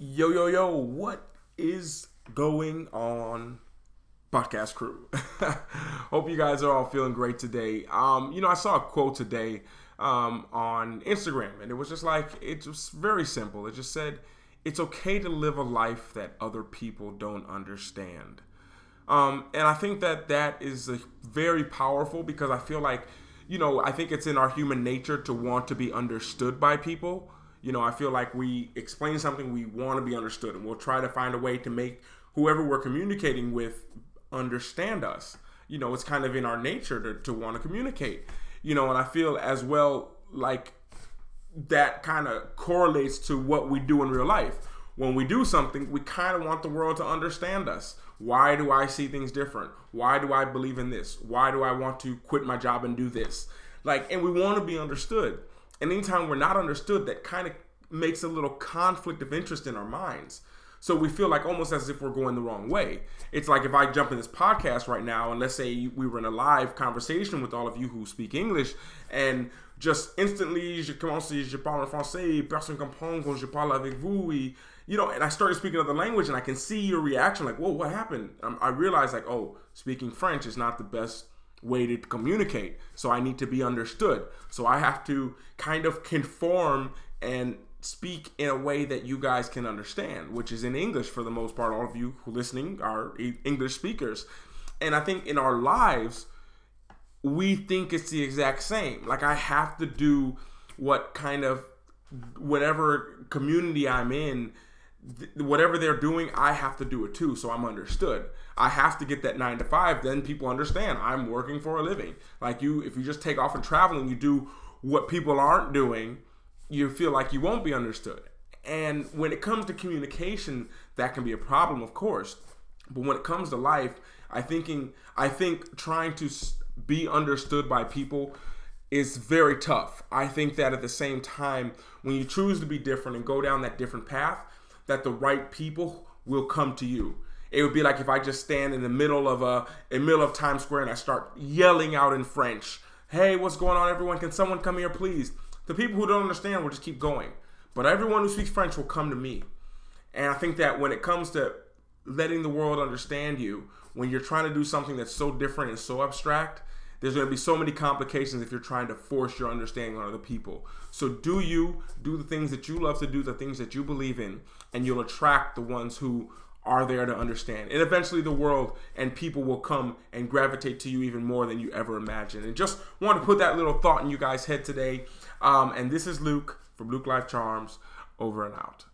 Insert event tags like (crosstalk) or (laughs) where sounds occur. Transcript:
Yo, yo, yo, what is going on, podcast crew? (laughs) Hope you guys are all feeling great today. Um, you know, I saw a quote today um, on Instagram, and it was just like, it was very simple. It just said, it's okay to live a life that other people don't understand. Um, and I think that that is very powerful because I feel like, you know, I think it's in our human nature to want to be understood by people you know, I feel like we explain something we want to be understood, and we'll try to find a way to make whoever we're communicating with understand us. You know, it's kind of in our nature to, to want to communicate. You know, and I feel as well like that kind of correlates to what we do in real life. When we do something, we kind of want the world to understand us. Why do I see things different? Why do I believe in this? Why do I want to quit my job and do this? Like, and we want to be understood. And anytime we're not understood, that kind of makes a little conflict of interest in our minds. So we feel like almost as if we're going the wrong way. It's like if I jump in this podcast right now and let's say we were in a live conversation with all of you who speak English and just instantly je commence je parle en français, personne comprend quand je parle avec vous, you know, and I started speaking another language and I can see your reaction like, whoa, what happened? Um, I realized like, oh, speaking French is not the best way to communicate. So I need to be understood. So I have to kind of conform and speak in a way that you guys can understand, which is in English for the most part. All of you who listening are English speakers. And I think in our lives, we think it's the exact same. Like I have to do what kind of whatever community I'm in whatever they're doing, I have to do it too, so I'm understood. I have to get that nine to five, then people understand I'm working for a living. Like you, if you just take off and travel and you do what people aren't doing, you feel like you won't be understood. And when it comes to communication, that can be a problem, of course. But when it comes to life, I thinking I think trying to be understood by people is very tough. I think that at the same time, when you choose to be different and go down that different path, that the right people will come to you. It would be like if I just stand in the middle of a in middle of Times Square and I start yelling out in French, "Hey, what's going on, everyone? Can someone come here, please?" The people who don't understand will just keep going, but everyone who speaks French will come to me. And I think that when it comes to letting the world understand you, when you're trying to do something that's so different and so abstract, there's going to be so many complications if you're trying to force your understanding on other people. So do you do the things that you love to do, the things that you believe in, and you'll attract the ones who are there to understand. And eventually the world and people will come and gravitate to you even more than you ever imagined. And just want to put that little thought in you guys' head today. Um, and this is Luke from Luke Life Charms. Over and out.